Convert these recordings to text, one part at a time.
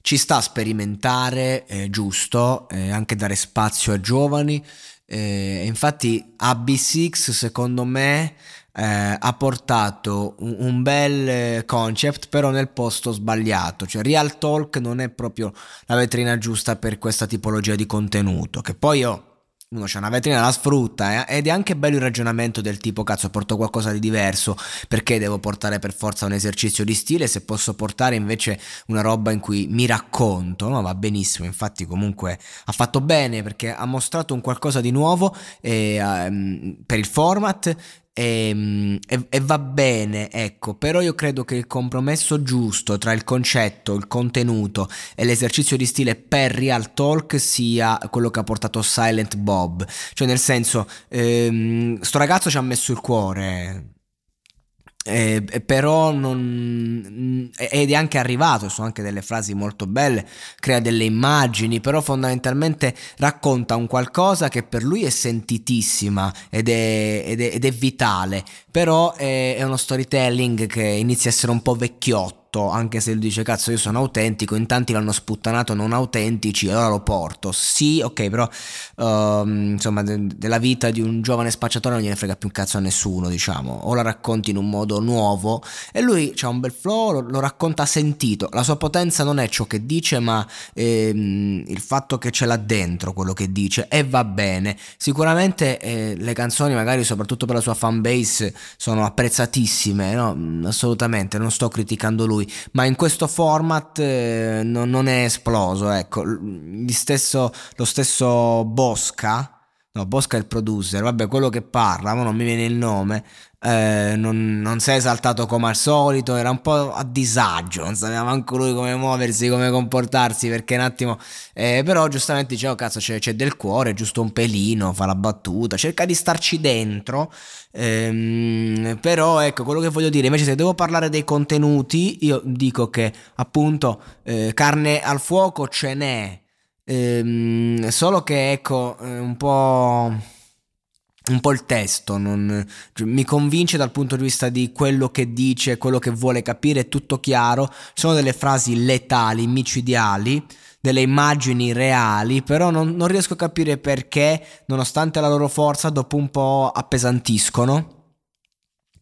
Ci sta a sperimentare, è giusto, eh, anche dare spazio a giovani. Eh, infatti AB6 secondo me eh, ha portato un, un, bel concept però nel posto sbagliato, cioè Real Talk non è proprio la vetrina giusta per questa tipologia di contenuto, che poi io uno c'ha una vetrina, la sfrutta eh? ed è anche bello il ragionamento del tipo cazzo porto qualcosa di diverso perché devo portare per forza un esercizio di stile se posso portare invece una roba in cui mi racconto no va benissimo infatti comunque ha fatto bene perché ha mostrato un qualcosa di nuovo e, um, per il format e, ehm, e, e, va bene, ecco, però io credo che il compromesso giusto tra il concetto, il contenuto e l'esercizio di stile per Real Talk sia quello che ha portato Silent Bob, cioè nel senso, ehm, sto ragazzo ci ha messo il cuore, eh, però non, ed è anche arrivato, sono anche delle frasi molto belle, crea delle immagini, però fondamentalmente racconta un qualcosa che per lui è sentitissima ed è, ed è, ed è vitale, però è, è uno storytelling che inizia a essere un po' vecchiotto porto, anche se lui dice cazzo io sono autentico, in tanti l'hanno sputtanato non autentici, allora lo porto. Sì, ok, però uh, insomma de- della vita di un giovane spacciatore non gliene frega più un cazzo a nessuno, diciamo, o la racconti in un modo nuovo e lui ha un bel flow, lo, lo, racconta sentito, la sua potenza non è ciò che dice, ma ehm, il fatto che ce l'ha dentro quello che dice e va bene. Sicuramente eh, le canzoni magari soprattutto per la sua fanbase sono apprezzatissime, no? Assolutamente, non sto criticando lui lui, ma in questo format eh, non, non, è esploso, ecco, stesso, lo stesso Bosca, no Bosca è il producer, vabbè quello che parla, ma non mi viene il nome, eh, non, non si è esaltato come al solito, era un po' a disagio, non sapeva manco lui come muoversi, come comportarsi, perché un attimo... Eh, però giustamente dicevo, oh, cazzo, c'è, c'è, del cuore, giusto un pelino, fa la battuta, cerca di starci dentro, ehm, però ecco, quello che voglio dire, invece se devo parlare dei contenuti, io dico che appunto eh, carne al fuoco ce n'è, ehm, solo che ecco, eh, un po' un po' il testo, non, cioè, mi convince dal punto di vista di quello che dice, quello che vuole capire, è tutto chiaro, sono delle frasi letali, micidiali, delle immagini reali, però non, non riesco a capire perché, nonostante la loro forza, dopo un po' appesantiscono.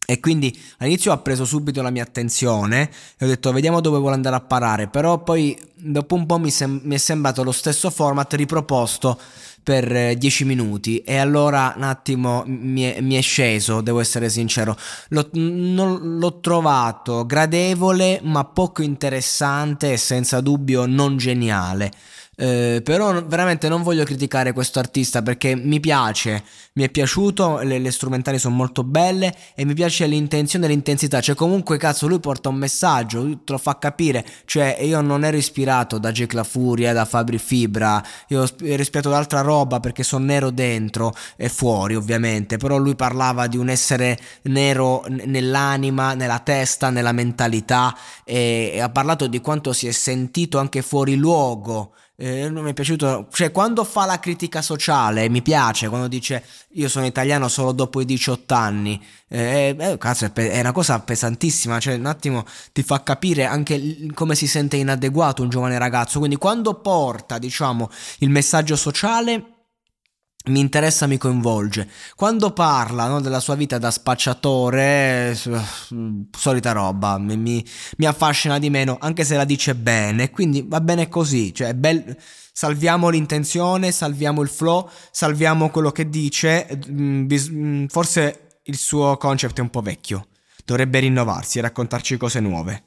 E quindi all'inizio ha preso subito la mia attenzione e ho detto vediamo dove vuole andare a parare, però poi dopo un po' mi, sem- mi è sembrato lo stesso format riproposto per 10 minuti e allora un attimo mi è, mi è sceso, devo essere sincero. L'ho, non, l'ho trovato gradevole ma poco interessante e senza dubbio non geniale. Eh, però veramente non voglio criticare questo artista perché mi piace, mi è piaciuto, le, le strumentali sono molto belle e mi piace l'intenzione e l'intensità, cioè comunque cazzo lui porta un messaggio, te lo fa capire, cioè io non ero ispirato da Jake La Furia, da Fabri Fibra, io ero ispirato da altra roba perché sono nero dentro e fuori ovviamente, però lui parlava di un essere nero nell'anima, nella testa, nella mentalità e, e ha parlato di quanto si è sentito anche fuori luogo eh, non mi è piaciuto, cioè quando fa la critica sociale mi piace, quando dice io sono italiano solo dopo i 18 anni, eh, eh, cazzo è, pe- è, una cosa pesantissima, cioè un attimo ti fa capire anche come si sente inadeguato un giovane ragazzo, quindi quando porta diciamo il messaggio sociale mi interessa, mi coinvolge. Quando parla no, della sua vita da spacciatore, eh, solita roba, mi, mi, mi, affascina di meno, anche se la dice bene, quindi va bene così, cioè bel, salviamo l'intenzione, salviamo il flow, salviamo quello che dice, mm, mm, forse il suo concept è un po' vecchio, dovrebbe rinnovarsi e raccontarci cose nuove.